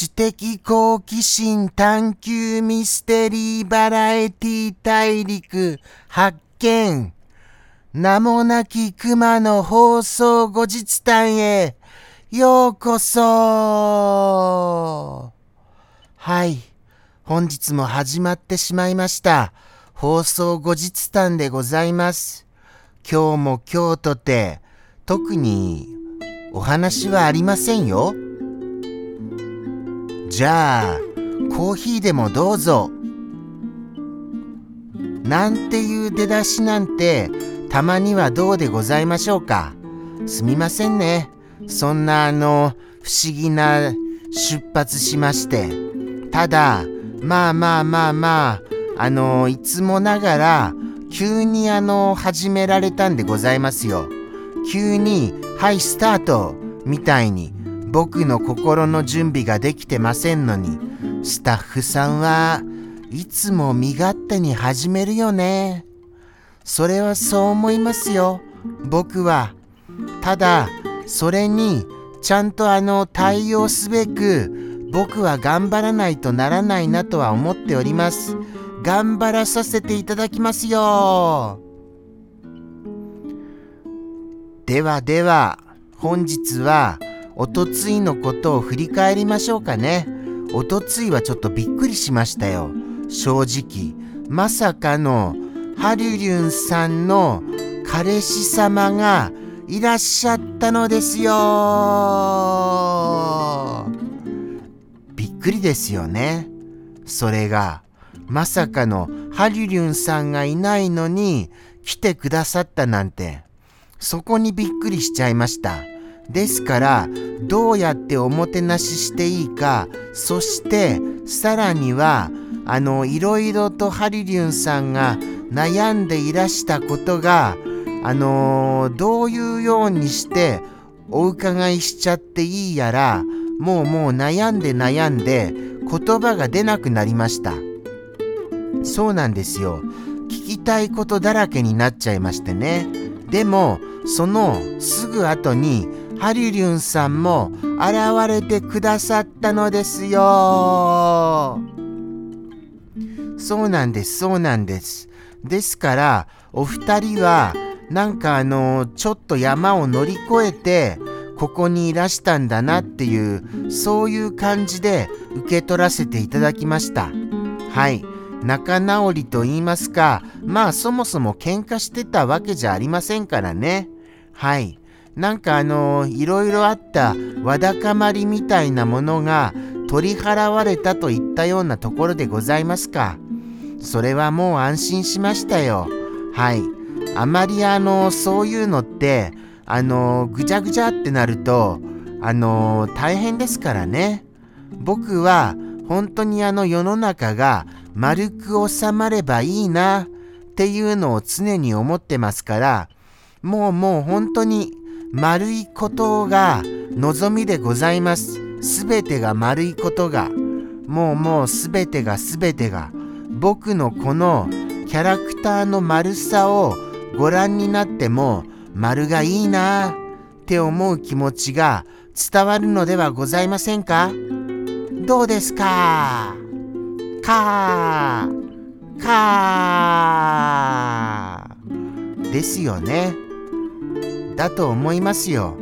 知的好奇心探求ミステリーバラエティ大陸発見。名もなき熊の放送後日談へ。ようこそ。はい。本日も始まってしまいました。放送後日談でございます。今日も今日とて特にお話はありませんよ。じゃあ、コーヒーでもどうぞ。なんていう出だしなんて、たまにはどうでございましょうか。すみませんね。そんなあの、不思議な出発しまして。ただ、まあまあまあまあ、あの、いつもながら、急にあの、始められたんでございますよ。急に、はい、スタートみたいに僕の心の準備ができてませんのに、スタッフさんはいつも身勝手に始めるよね。それはそう思いますよ。僕は。ただ、それにちゃんとあの対応すべく僕は頑張らないとならないなとは思っております。頑張らさせていただきますよ。ではでは、本日はおとついのことを振り返りましょうかね。おとついはちょっとびっくりしましたよ。正直。まさかのハリュリュンさんの彼氏様がいらっしゃったのですよ。びっくりですよね。それが、まさかのハリュリュンさんがいないのに来てくださったなんて、そこにびっくりしちゃいました。ですからどうやっておもてなししていいかそしてさらにはあのいろいろとハリリュンさんが悩んでいらしたことがあのどういうようにしてお伺いしちゃっていいやらもうもう悩んで悩んで言葉が出なくなりました。そうなんですよ。聞きたいことだらけになっちゃいましてね。でもそのすぐ後にハリリュンさんも現れてくださったのですよ。そうなんです、そうなんです。ですから、お二人は、なんかあの、ちょっと山を乗り越えて、ここにいらしたんだなっていう、そういう感じで受け取らせていただきました。はい。仲直りと言いますか、まあそもそも喧嘩してたわけじゃありませんからね。はい。なんかあのいろいろあったわだかまりみたいなものが取り払われたといったようなところでございますか。それはもう安心しましたよ。はい。あまりあのそういうのってあのぐちゃぐちゃってなるとあの大変ですからね。僕は本当にあの世の中が丸く収まればいいなっていうのを常に思ってますからもうもう本当に丸いことが望みでございます。すべてが丸いことが、もうもうすべてがすべてが、僕のこのキャラクターの丸さをご覧になっても丸がいいなって思う気持ちが伝わるのではございませんか？どうですか？かーかーですよね。だと思いますよ。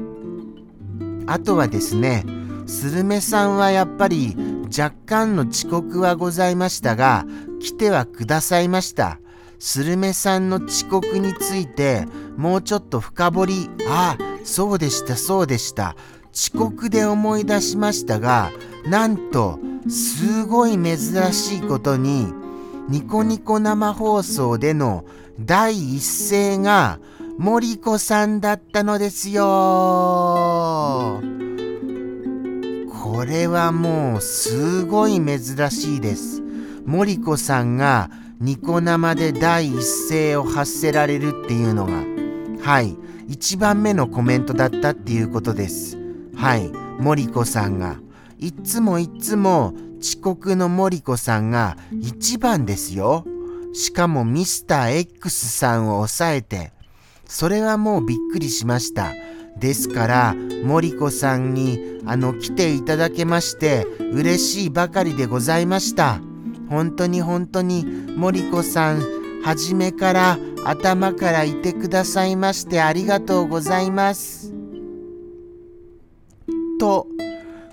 あとはですね、スルメさんはやっぱり若干の遅刻はございましたが、来てはくださいました。スルメさんの遅刻についてもうちょっと深掘り、ああ、そうでした、そうでした。遅刻で思い出しましたが、なんと、すごい珍しいことに、ニコニコ生放送での第一声が、森子さんだったのですよ。これはもうすごい珍しいです。森子さんがニコ生で第一声を発せられるっていうのが、はい、一番目のコメントだったっていうことです。はい、森子さんが。いつもいつも遅刻の森子さんが一番ですよ。しかもミスター X さんを抑えて、それはもうびっくりしました。ですから森子さんにあの来ていただけまして嬉しいばかりでございました。本当に本当に森子さん初めから頭からいてくださいましてありがとうございます。と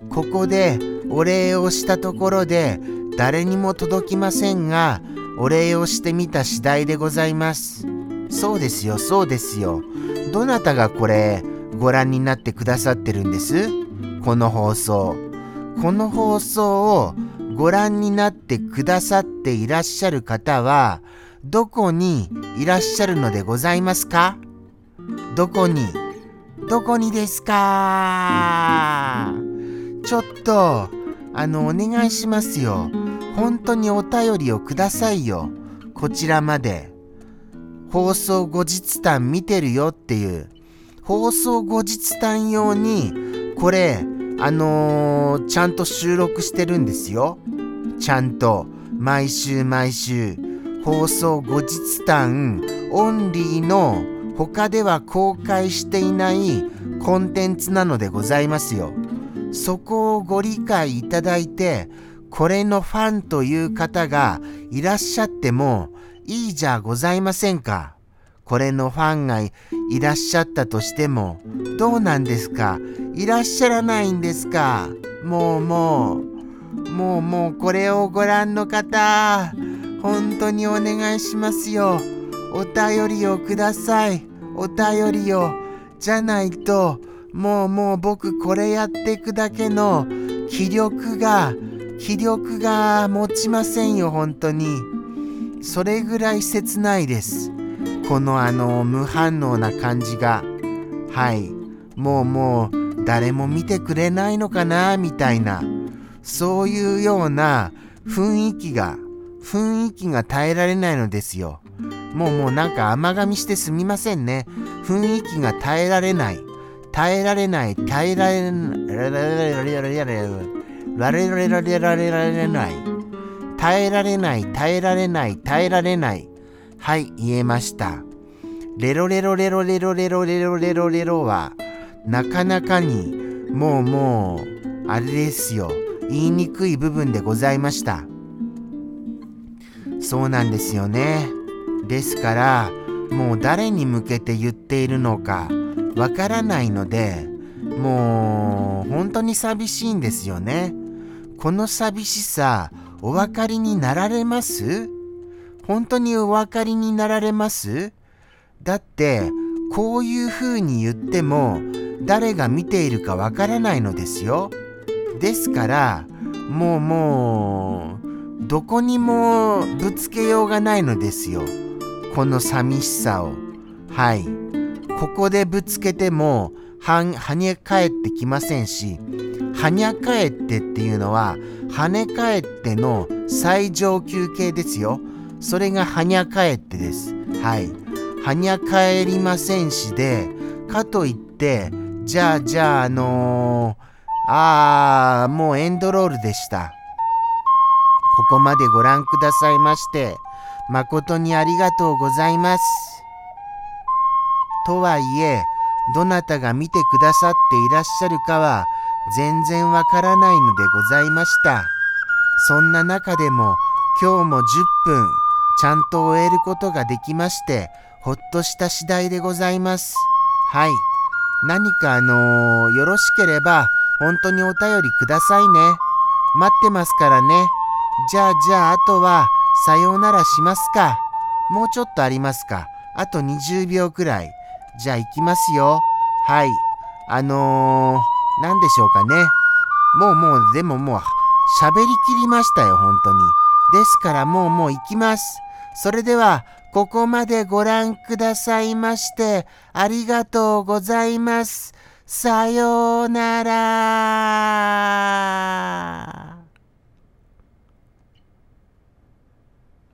ここでお礼をしたところで誰にも届きませんがお礼をしてみた次第でございます。そうですよそうですよ。どなたがこれご覧になってくださってるんです？この放送。この放送をご覧になってくださっていらっしゃる方はどこにいらっしゃるのでございますか？どこに？どこにですか？ちょっとあのお願いしますよ。本当にお便りをくださいよ。こちらまで。放送後日談見てるよっていう。放送後日談用にこれあのー、ちゃんと収録してるんですよ。ちゃんと。毎週毎週。放送後日談オンリーの他では公開していないコンテンツなのでございますよ。そこをご理解いただいてこれのファンという方がいらっしゃってもいいじゃございませんか。これのファンがいらっしゃったとしてもどうなんですか？いらっしゃらないんですか？もうもう。もうもうこれをご覧の方本当にお願いしますよ。お便りをください。お便りを。じゃないともうもう僕これやっていくだけの気力が気力が持ちませんよ本当に。それぐらい切ないです。このあの無反応な感じが。はい。もうもう誰も見てくれないのかなみたいな。そういうような雰囲気が雰囲気が耐えられないのですよ。もうもうなんか甘噛みしてすみませんね。雰囲気が耐えられない。耐えられない。耐えられない耐えられない耐えられない耐えられない耐えられないはい、言えました。レロレロレロレロレロレロレロレロは、なかなかに、もうもう、あれですよ。言いにくい部分でございました。そうなんですよね。ですから、もう誰に向けて言っているのかわからないので、もう本当に寂しいんですよね。この寂しさ、お分かりになられます？本当にお分かりになられます？だってこういうふうに言っても誰が見ているかわからないのですよ。ですからもうもうどこにもぶつけようがないのですよ。この寂しさを。はい。ここでぶつけてもはね返ってきませんしはにゃ返ってっていうのは跳ね返っての最上級形ですよ。それがはにゃかえってです。はい。はにゃ帰りませんしで、かといって、じゃあじゃああのー、あー、もうエンドロールでした。ここまでご覧くださいまして、誠にありがとうございます。とはいえ、どなたが見てくださっていらっしゃるかは全然わからないのでございました。そんな中でも今日も10分ちゃんと終えることができまして、ほっとした次第でございます。はい。何かあのー、よろしければ、本当にお便りくださいね。待ってますからね。じゃあじゃあ、あとは、さようならしますか。もうちょっとありますか。あと20秒くらい。じゃあ行きますよ。はい。あのー、何でしょうかね。もうもう、でももう、喋りきりましたよ、本当に。ですからもうもう行きます。それでは、ここまでご覧くださいまして、ありがとうございます。さようなら。